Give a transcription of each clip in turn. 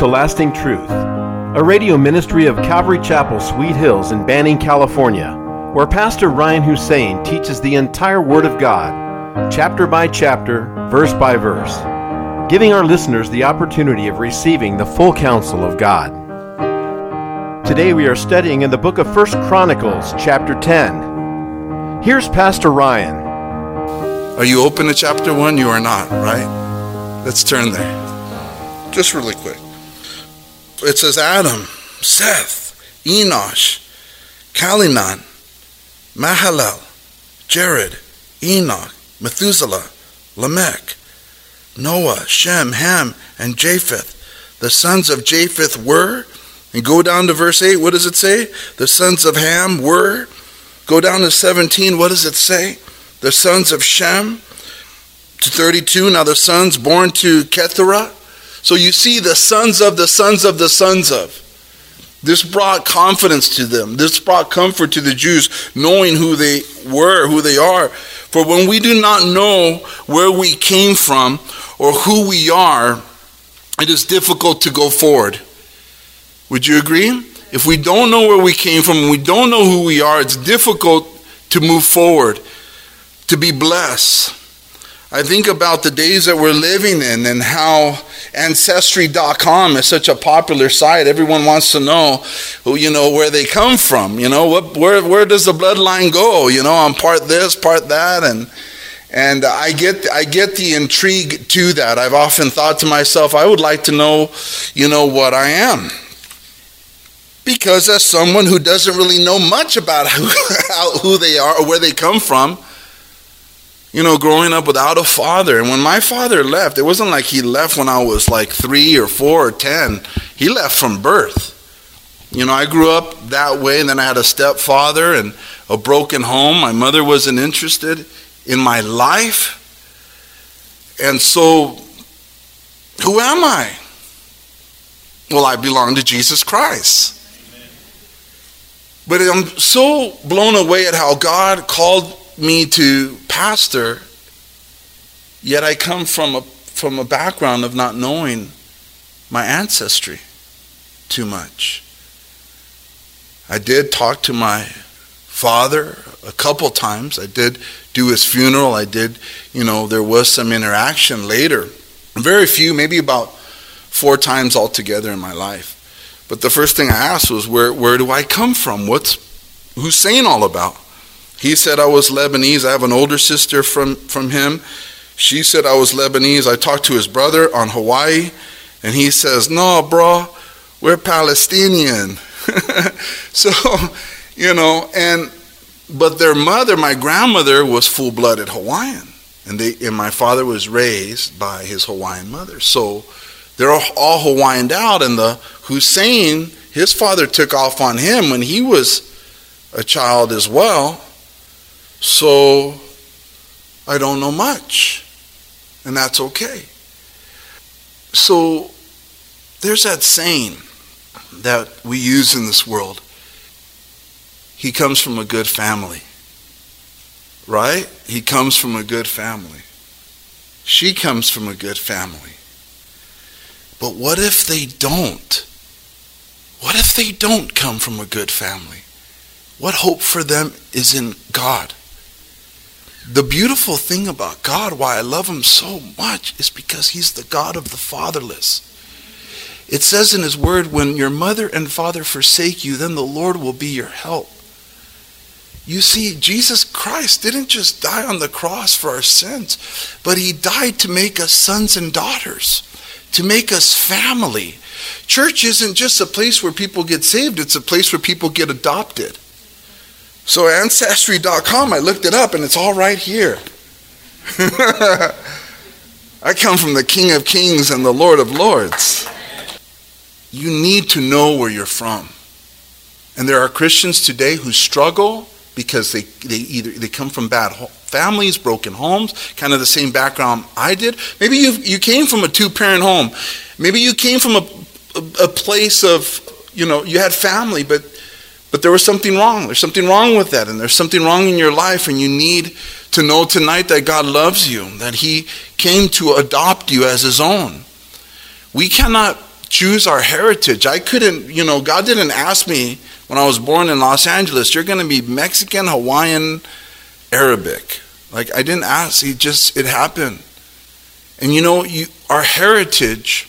Welcome to Lasting Truth, a radio ministry of Calvary Chapel, Sweet Hills in Banning, California, where Pastor Ryan Hussein teaches the entire Word of God, chapter by chapter, verse by verse, giving our listeners the opportunity of receiving the full counsel of God. Today we are studying in the book of First Chronicles, chapter 10. Here's Pastor Ryan. Are you open to chapter 1? You are not, right? Let's turn there. Just really quick. It says Adam, Seth, Enosh, Kalinan, Mahalel, Jared, Enoch, Methuselah, Lamech, Noah, Shem, Ham, and Japheth. The sons of Japheth were, and go down to verse 8, what does it say? The sons of Ham were. Go down to 17, what does it say? The sons of Shem to 32. Now the sons born to Keturah so you see the sons of the sons of the sons of. This brought confidence to them. This brought comfort to the Jews, knowing who they were, who they are. For when we do not know where we came from or who we are, it is difficult to go forward. Would you agree? If we don't know where we came from, we don't know who we are, it's difficult to move forward, to be blessed. I think about the days that we're living in and how ancestry.com is such a popular site. Everyone wants to know, who, you know, where they come from. You know, what, where where does the bloodline go? You know, I'm part this, part that, and and I get I get the intrigue to that. I've often thought to myself, I would like to know, you know, what I am. Because as someone who doesn't really know much about who, who they are or where they come from, you know, growing up without a father. And when my father left, it wasn't like he left when I was like three or four or ten. He left from birth. You know, I grew up that way, and then I had a stepfather and a broken home. My mother wasn't interested in my life. And so, who am I? Well, I belong to Jesus Christ. But I'm so blown away at how God called me to pastor, yet I come from a, from a background of not knowing my ancestry too much. I did talk to my father a couple times. I did do his funeral. I did, you know, there was some interaction later. Very few, maybe about four times altogether in my life. But the first thing I asked was, where, where do I come from? What's Hussein all about? He said I was Lebanese. I have an older sister from, from him. She said I was Lebanese. I talked to his brother on Hawaii, and he says, No, bro, we're Palestinian. so, you know, and but their mother, my grandmother, was full blooded Hawaiian. And they and my father was raised by his Hawaiian mother. So they're all Hawaiianed out, and the Hussein, his father took off on him when he was a child as well. So I don't know much, and that's okay. So there's that saying that we use in this world. He comes from a good family. Right? He comes from a good family. She comes from a good family. But what if they don't? What if they don't come from a good family? What hope for them is in God? The beautiful thing about God, why I love him so much, is because he's the God of the fatherless. It says in his word, when your mother and father forsake you, then the Lord will be your help. You see, Jesus Christ didn't just die on the cross for our sins, but he died to make us sons and daughters, to make us family. Church isn't just a place where people get saved, it's a place where people get adopted. So, Ancestry.com, I looked it up and it's all right here. I come from the King of Kings and the Lord of Lords. You need to know where you're from. And there are Christians today who struggle because they, they either they come from bad families, broken homes, kind of the same background I did. Maybe you you came from a two-parent home. Maybe you came from a, a, a place of, you know, you had family, but but there was something wrong. There's something wrong with that, and there's something wrong in your life, and you need to know tonight that God loves you, that He came to adopt you as His own. We cannot choose our heritage. I couldn't, you know, God didn't ask me when I was born in Los Angeles, you're going to be Mexican, Hawaiian, Arabic. Like I didn't ask, he just it happened. And you know, you, our heritage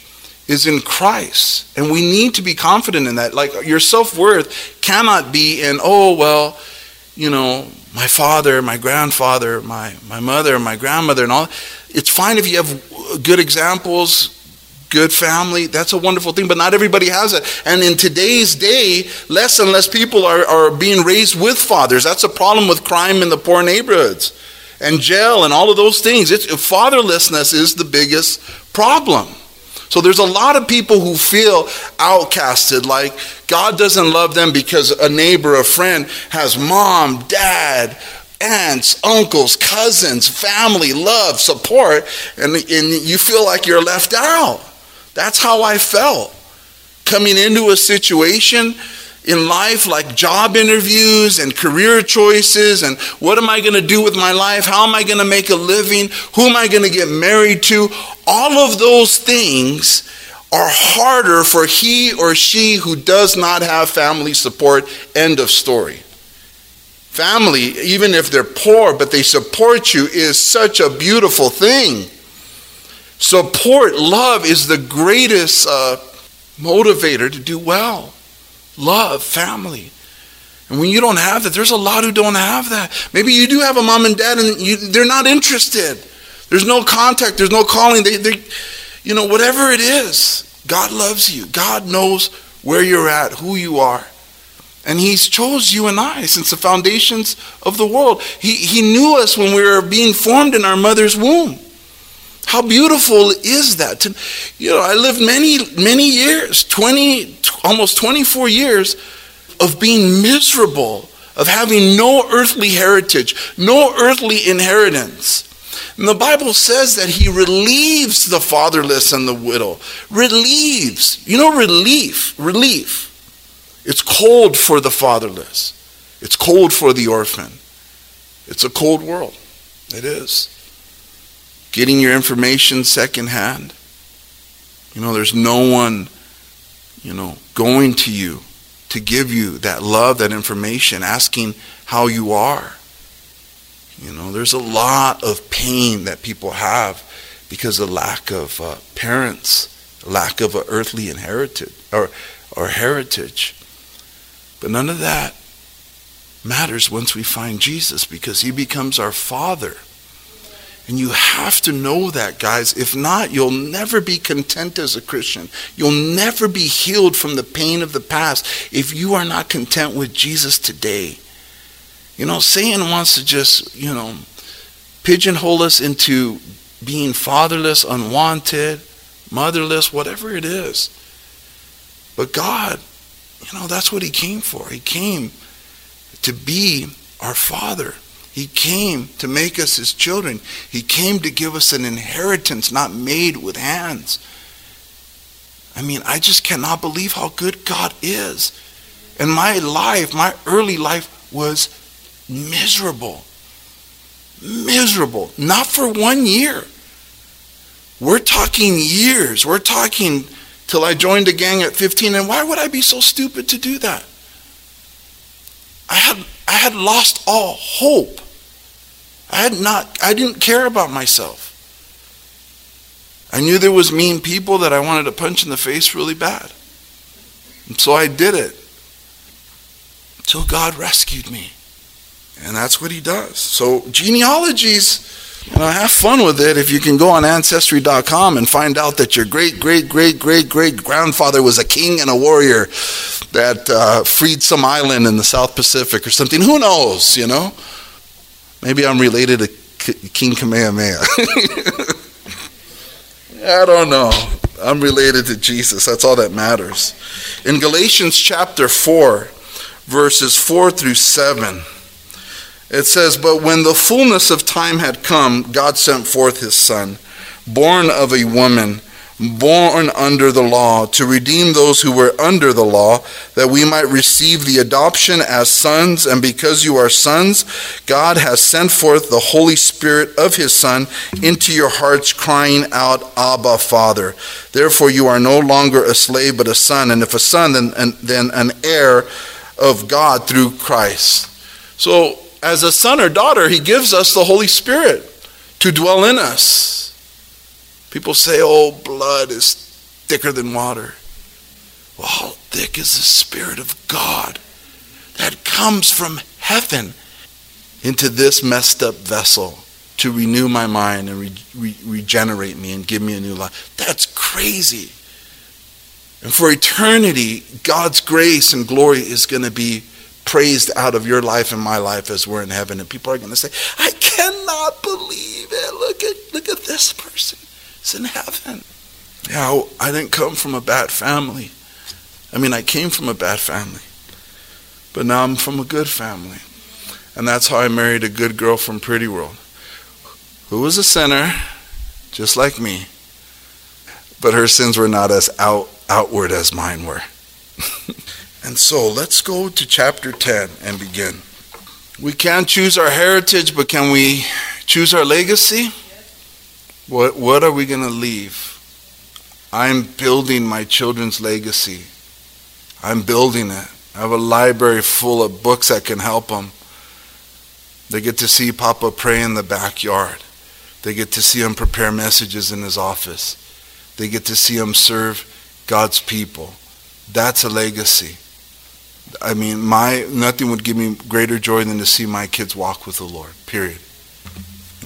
is in Christ, and we need to be confident in that. Like your self-worth cannot be in, oh well, you know, my father, my grandfather, my my mother, my grandmother and all. It's fine if you have good examples, good family, that's a wonderful thing, but not everybody has it. And in today's day, less and less people are, are being raised with fathers. That's a problem with crime in the poor neighborhoods and jail and all of those things. It's, fatherlessness is the biggest problem. So there's a lot of people who feel outcasted, like God doesn't love them because a neighbor, a friend has mom, dad, aunts, uncles, cousins, family, love, support, and, and you feel like you're left out. That's how I felt. Coming into a situation in life like job interviews and career choices and what am I going to do with my life? How am I going to make a living? Who am I going to get married to? All of those things are harder for he or she who does not have family support. End of story. Family, even if they're poor, but they support you, is such a beautiful thing. Support, love is the greatest uh, motivator to do well. Love, family. And when you don't have that, there's a lot who don't have that. Maybe you do have a mom and dad and you, they're not interested. There's no contact, there's no calling. They, they, you know, whatever it is, God loves you. God knows where you're at, who you are. And he's chose you and I since the foundations of the world. He, he knew us when we were being formed in our mother's womb. How beautiful is that? You know, I lived many, many years, 20, almost 24 years of being miserable, of having no earthly heritage, no earthly inheritance. And the Bible says that he relieves the fatherless and the widow. Relieves. You know, relief, relief. It's cold for the fatherless. It's cold for the orphan. It's a cold world. It is getting your information secondhand. You know, there's no one, you know, going to you to give you that love, that information, asking how you are. You know, there's a lot of pain that people have because of lack of uh, parents, lack of an earthly inheritance or, or heritage. But none of that matters once we find Jesus because he becomes our Father. And you have to know that, guys. If not, you'll never be content as a Christian. You'll never be healed from the pain of the past if you are not content with Jesus today. You know, Satan wants to just, you know, pigeonhole us into being fatherless, unwanted, motherless, whatever it is. But God, you know, that's what He came for. He came to be our Father. He came to make us his children. He came to give us an inheritance not made with hands. I mean, I just cannot believe how good God is. And my life, my early life was miserable. Miserable. Not for one year. We're talking years. We're talking till I joined a gang at 15. And why would I be so stupid to do that? I had, I had lost all hope. I had not, I didn't care about myself. I knew there was mean people that I wanted to punch in the face really bad. And so I did it. Until God rescued me. And that's what he does. So genealogies, you know, have fun with it if you can go on ancestry.com and find out that your great, great, great, great, great grandfather was a king and a warrior that uh, freed some island in the South Pacific or something. Who knows, you know? Maybe I'm related to King Kamehameha. I don't know. I'm related to Jesus. That's all that matters. In Galatians chapter 4, verses 4 through 7, it says, But when the fullness of time had come, God sent forth his Son, born of a woman born under the law, to redeem those who were under the law, that we might receive the adoption as sons. And because you are sons, God has sent forth the Holy Spirit of his Son into your hearts, crying out, Abba, Father. Therefore, you are no longer a slave, but a son. And if a son, then, then an heir of God through Christ. So, as a son or daughter, he gives us the Holy Spirit to dwell in us. People say, oh, blood is thicker than water. Well, how thick is the Spirit of God that comes from heaven into this messed up vessel to renew my mind and re- re- regenerate me and give me a new life? That's crazy. And for eternity, God's grace and glory is going to be praised out of your life and my life as we're in heaven. And people are going to say, I cannot believe it. Look at, look at this person. It's in heaven. Yeah, I didn't come from a bad family. I mean, I came from a bad family. But now I'm from a good family. And that's how I married a good girl from Pretty World, who was a sinner, just like me. But her sins were not as out, outward as mine were. and so let's go to chapter 10 and begin. We can't choose our heritage, but can we choose our legacy? What, what are we going to leave? I'm building my children's legacy. I'm building it. I have a library full of books that can help them. They get to see Papa pray in the backyard. They get to see him prepare messages in his office. They get to see him serve God's people. That's a legacy. I mean, my nothing would give me greater joy than to see my kids walk with the Lord. Period.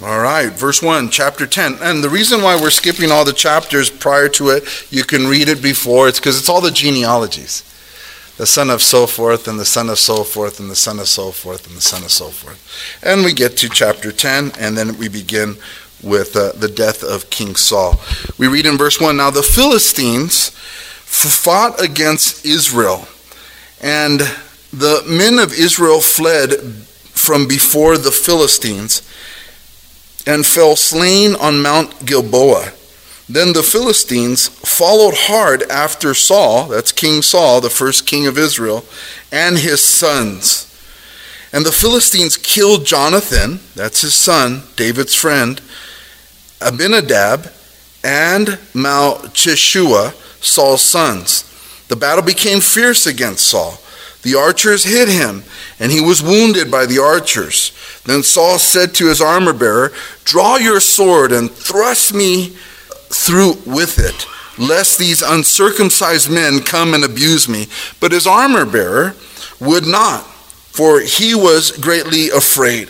All right, verse 1, chapter 10. And the reason why we're skipping all the chapters prior to it, you can read it before, it's because it's all the genealogies. The son of so forth, and the son of so forth, and the son of so forth, and the son of so forth. And we get to chapter 10, and then we begin with uh, the death of King Saul. We read in verse 1 Now the Philistines fought against Israel, and the men of Israel fled from before the Philistines and fell slain on Mount Gilboa. Then the Philistines followed hard after Saul, that's King Saul, the first king of Israel, and his sons. And the Philistines killed Jonathan, that's his son, David's friend, Abinadab, and Malchishua, Saul's sons. The battle became fierce against Saul. The archers hit him, and he was wounded by the archers. Then Saul said to his armor bearer, Draw your sword and thrust me through with it, lest these uncircumcised men come and abuse me. But his armor bearer would not, for he was greatly afraid.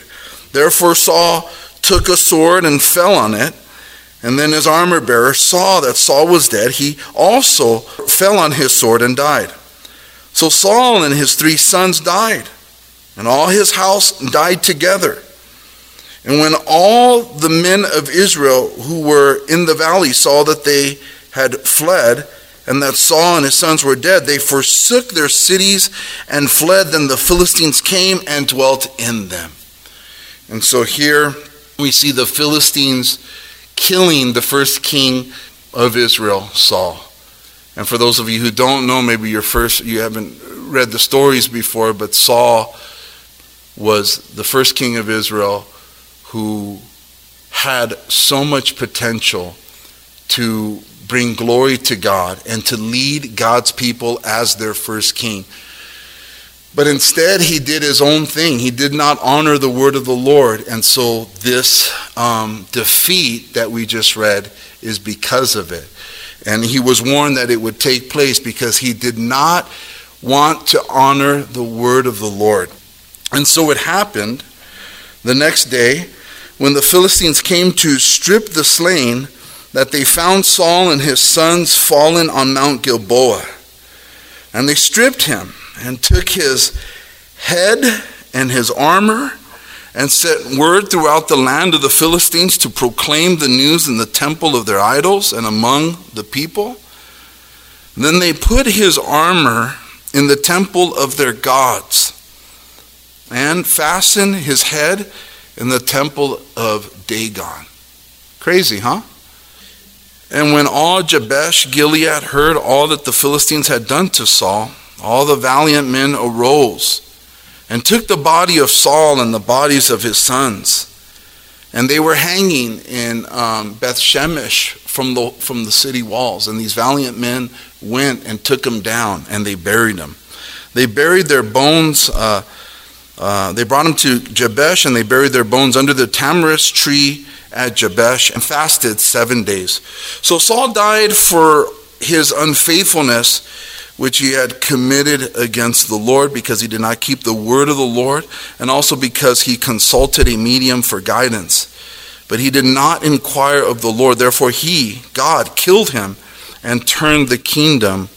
Therefore Saul took a sword and fell on it. And then his armor bearer saw that Saul was dead. He also fell on his sword and died. So Saul and his three sons died and all his house died together. And when all the men of Israel who were in the valley saw that they had fled, and that Saul and his sons were dead, they forsook their cities and fled. Then the Philistines came and dwelt in them. And so here we see the Philistines killing the first king of Israel, Saul. And for those of you who don't know, maybe you're first you haven't read the stories before, but Saul was the first king of Israel who had so much potential to bring glory to God and to lead God's people as their first king. But instead, he did his own thing. He did not honor the word of the Lord. And so, this um, defeat that we just read is because of it. And he was warned that it would take place because he did not want to honor the word of the Lord. And so it happened the next day when the Philistines came to strip the slain that they found Saul and his sons fallen on Mount Gilboa. And they stripped him and took his head and his armor and sent word throughout the land of the Philistines to proclaim the news in the temple of their idols and among the people. then they put his armor in the temple of their gods and fastened his head in the temple of Dagon. Crazy, huh? And when all Jabesh Gilead heard all that the Philistines had done to Saul, all the valiant men arose and took the body of Saul and the bodies of his sons. And they were hanging in um, Beth Shemesh from the, from the city walls. And these valiant men went and took them down and they buried them. They buried their bones. Uh, uh, they brought them to Jabesh and they buried their bones under the tamarisk tree at Jabesh and fasted seven days. So Saul died for his unfaithfulness, which he had committed against the Lord because he did not keep the word of the Lord, and also because he consulted a medium for guidance. But he did not inquire of the Lord. Therefore, he, God, killed him and turned the kingdom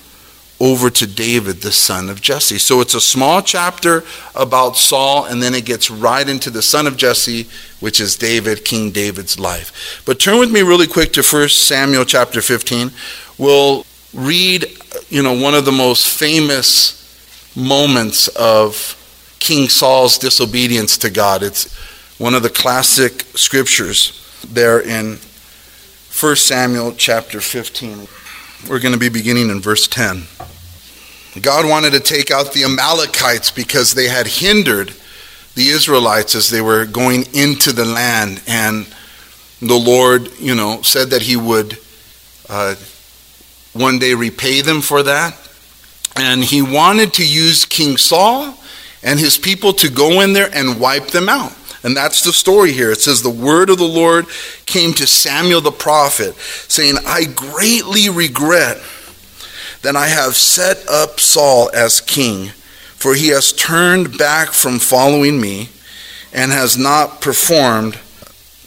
over to David, the son of Jesse. So it's a small chapter about Saul, and then it gets right into the son of Jesse, which is David, King David's life. But turn with me really quick to 1 Samuel chapter 15. We'll read, you know, one of the most famous moments of King Saul's disobedience to God. It's one of the classic scriptures there in 1 Samuel chapter 15. We're going to be beginning in verse 10. God wanted to take out the Amalekites because they had hindered the Israelites as they were going into the land. And the Lord, you know, said that He would uh, one day repay them for that. And He wanted to use King Saul and his people to go in there and wipe them out. And that's the story here. It says, The word of the Lord came to Samuel the prophet, saying, I greatly regret that I have set up Saul as king, for he has turned back from following me and has not performed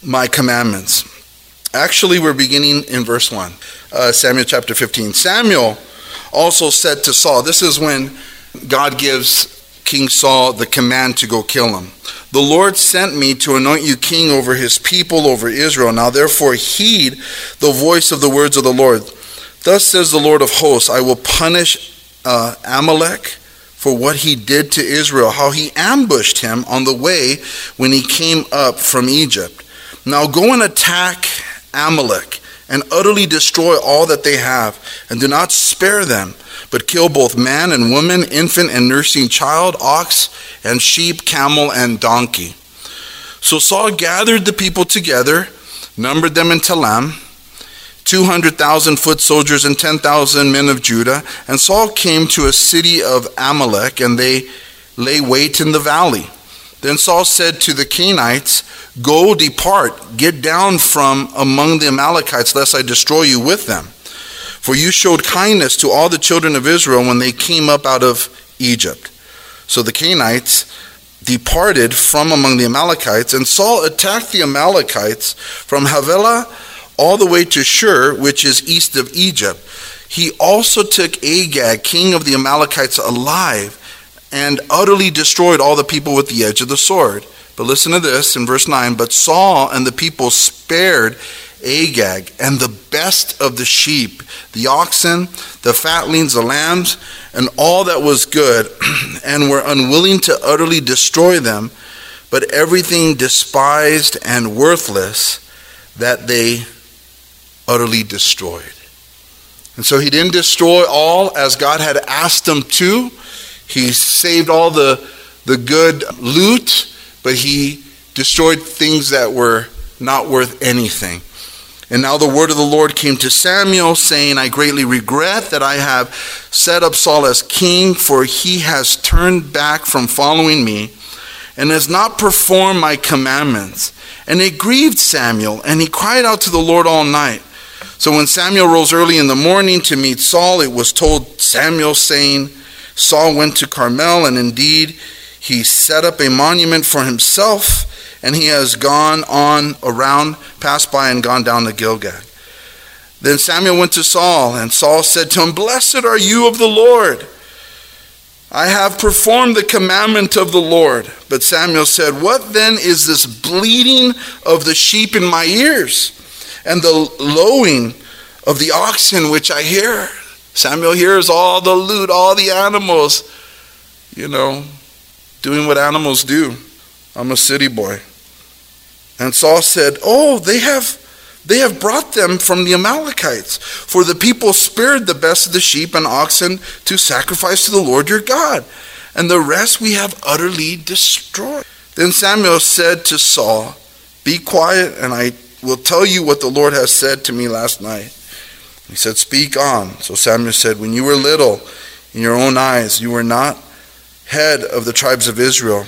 my commandments. Actually, we're beginning in verse 1, uh, Samuel chapter 15. Samuel also said to Saul, This is when God gives King Saul the command to go kill him. The Lord sent me to anoint you king over his people, over Israel. Now therefore heed the voice of the words of the Lord. Thus says the Lord of hosts, I will punish uh, Amalek for what he did to Israel, how he ambushed him on the way when he came up from Egypt. Now go and attack Amalek and utterly destroy all that they have, and do not spare them but kill both man and woman, infant and nursing child, ox and sheep, camel and donkey. So Saul gathered the people together, numbered them in Telam. 200,000 foot soldiers and 10,000 men of Judah. And Saul came to a city of Amalek, and they lay wait in the valley. Then Saul said to the Kenites, Go, depart, get down from among the Amalekites, lest I destroy you with them. For you showed kindness to all the children of Israel when they came up out of Egypt. So the Kenites departed from among the Amalekites, and Saul attacked the Amalekites from Havilah all the way to Shur, which is east of Egypt. He also took Agag, king of the Amalekites, alive and utterly destroyed all the people with the edge of the sword. But listen to this in verse 9. But Saul and the people spared Agag, and the best of the sheep, the oxen, the fatlings, the lambs, and all that was good, and were unwilling to utterly destroy them, but everything despised and worthless that they utterly destroyed. And so he didn't destroy all as God had asked him to. He saved all the, the good loot, but he destroyed things that were not worth anything. And now the word of the Lord came to Samuel, saying, I greatly regret that I have set up Saul as king, for he has turned back from following me and has not performed my commandments. And it grieved Samuel, and he cried out to the Lord all night. So when Samuel rose early in the morning to meet Saul, it was told Samuel, saying, Saul went to Carmel, and indeed he set up a monument for himself and he has gone on around, passed by, and gone down to Gilgal. Then Samuel went to Saul, and Saul said to him, Blessed are you of the Lord. I have performed the commandment of the Lord. But Samuel said, What then is this bleating of the sheep in my ears, and the lowing of the oxen which I hear? Samuel hears all the loot, all the animals, you know, doing what animals do. I'm a city boy. And Saul said, Oh, they have They have brought them from the Amalekites. For the people spared the best of the sheep and oxen to sacrifice to the Lord your God, and the rest we have utterly destroyed. Then Samuel said to Saul, Be quiet, and I will tell you what the Lord has said to me last night. He said, Speak on. So Samuel said, When you were little in your own eyes, you were not head of the tribes of Israel.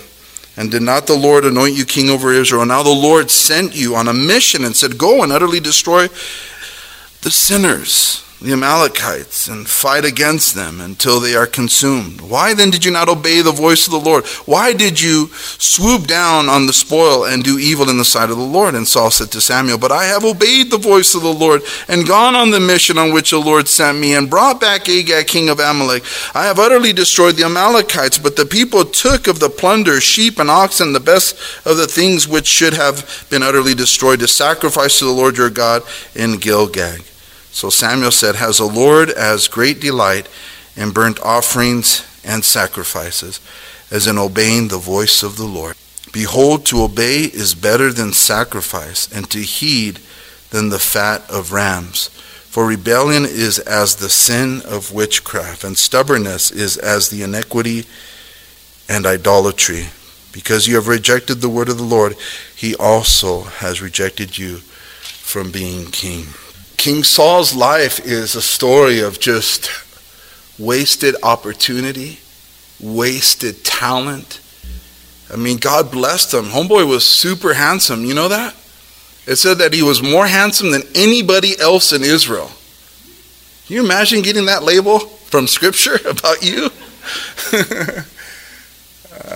And did not the Lord anoint you king over Israel? Now the Lord sent you on a mission and said, Go and utterly destroy the sinners the Amalekites and fight against them until they are consumed. Why then did you not obey the voice of the Lord? Why did you swoop down on the spoil and do evil in the sight of the Lord? And Saul said to Samuel, But I have obeyed the voice of the Lord and gone on the mission on which the Lord sent me and brought back Agag, king of Amalek. I have utterly destroyed the Amalekites, but the people took of the plunder sheep and oxen, the best of the things which should have been utterly destroyed, to sacrifice to the Lord your God in Gilgal. So Samuel said, Has the Lord as great delight in burnt offerings and sacrifices as in obeying the voice of the Lord? Behold, to obey is better than sacrifice, and to heed than the fat of rams. For rebellion is as the sin of witchcraft, and stubbornness is as the iniquity and idolatry. Because you have rejected the word of the Lord, he also has rejected you from being king. King Saul's life is a story of just wasted opportunity, wasted talent. I mean, God blessed him. Homeboy was super handsome. You know that? It said that he was more handsome than anybody else in Israel. Can you imagine getting that label from Scripture about you?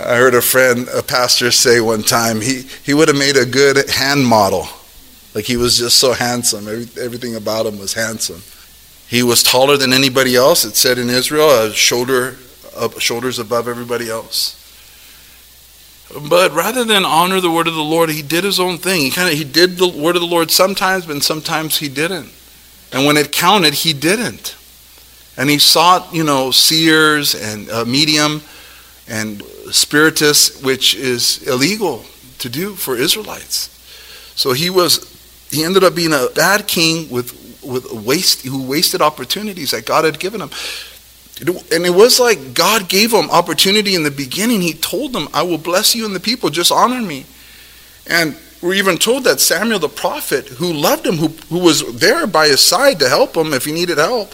I heard a friend, a pastor, say one time he, he would have made a good hand model like he was just so handsome. Every, everything about him was handsome. He was taller than anybody else. It said in Israel, a shoulder, shoulders above everybody else. But rather than honor the word of the Lord, he did his own thing. He kind of he did the word of the Lord sometimes, but sometimes he didn't. And when it counted, he didn't. And he sought, you know, seers and uh, medium and spiritists, which is illegal to do for Israelites. So he was he ended up being a bad king with, with waste, who wasted opportunities that God had given him. And it was like God gave him opportunity in the beginning. He told them, I will bless you and the people, just honor me. And we're even told that Samuel the prophet, who loved him, who, who was there by his side to help him if he needed help,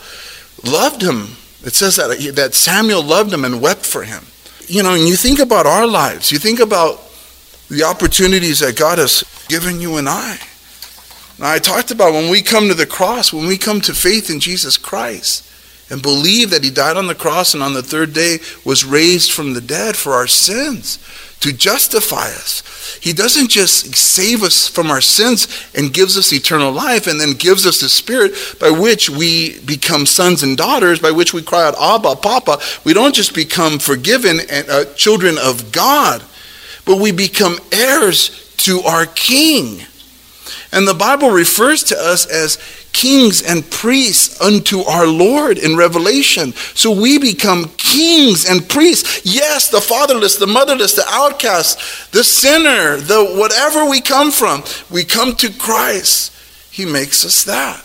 loved him. It says that, that Samuel loved him and wept for him. You know, and you think about our lives, you think about the opportunities that God has given you and I. Now, I talked about when we come to the cross, when we come to faith in Jesus Christ and believe that He died on the cross and on the third day was raised from the dead for our sins to justify us. He doesn't just save us from our sins and gives us eternal life and then gives us the Spirit by which we become sons and daughters, by which we cry out, Abba, Papa. We don't just become forgiven and uh, children of God, but we become heirs to our King. And the Bible refers to us as kings and priests unto our Lord in Revelation. So we become kings and priests. Yes, the fatherless, the motherless, the outcast, the sinner, the whatever we come from, we come to Christ. He makes us that.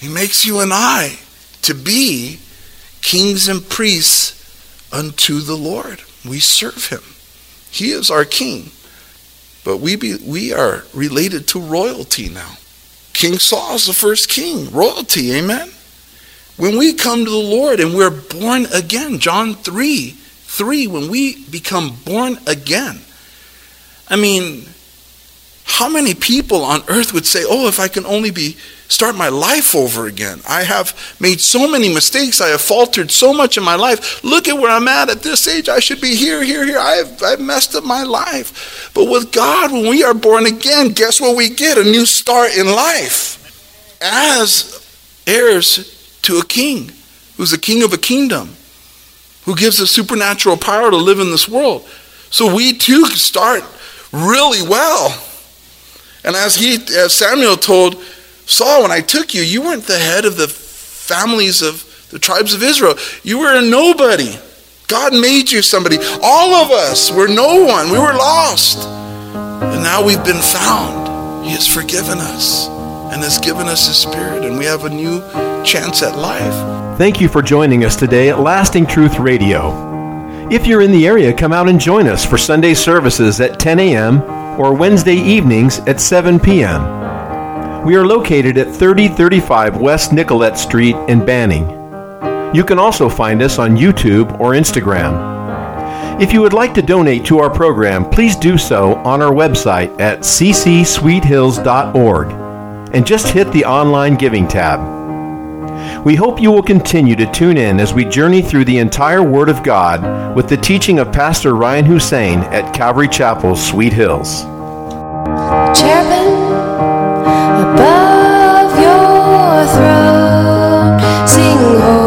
He makes you and I to be kings and priests unto the Lord. We serve him. He is our king. But we, be, we are related to royalty now. King Saul is the first king, royalty, amen? When we come to the Lord and we're born again, John 3 3, when we become born again, I mean, how many people on earth would say, Oh, if I can only be start my life over again. I have made so many mistakes. I have faltered so much in my life. Look at where I'm at at this age. I should be here, here, here. I've, I've messed up my life. But with God, when we are born again, guess what we get? A new start in life as heirs to a king who's the king of a kingdom, who gives us supernatural power to live in this world. So we too can start really well. And as he as Samuel told Saul, when I took you, you weren't the head of the families of the tribes of Israel. You were a nobody. God made you somebody. All of us were no one. We were lost. And now we've been found. He has forgiven us. and has given us His Spirit, and we have a new chance at life. Thank you for joining us today at Lasting Truth Radio. If you're in the area, come out and join us for Sunday services at 10 a.m. or Wednesday evenings at 7 p.m. We are located at 3035 West Nicolet Street in Banning. You can also find us on YouTube or Instagram. If you would like to donate to our program, please do so on our website at ccsweethills.org and just hit the online giving tab. We hope you will continue to tune in as we journey through the entire Word of God with the teaching of Pastor Ryan Hussein at Calvary Chapel, Sweet Hills. Cherubim above your throne, sing.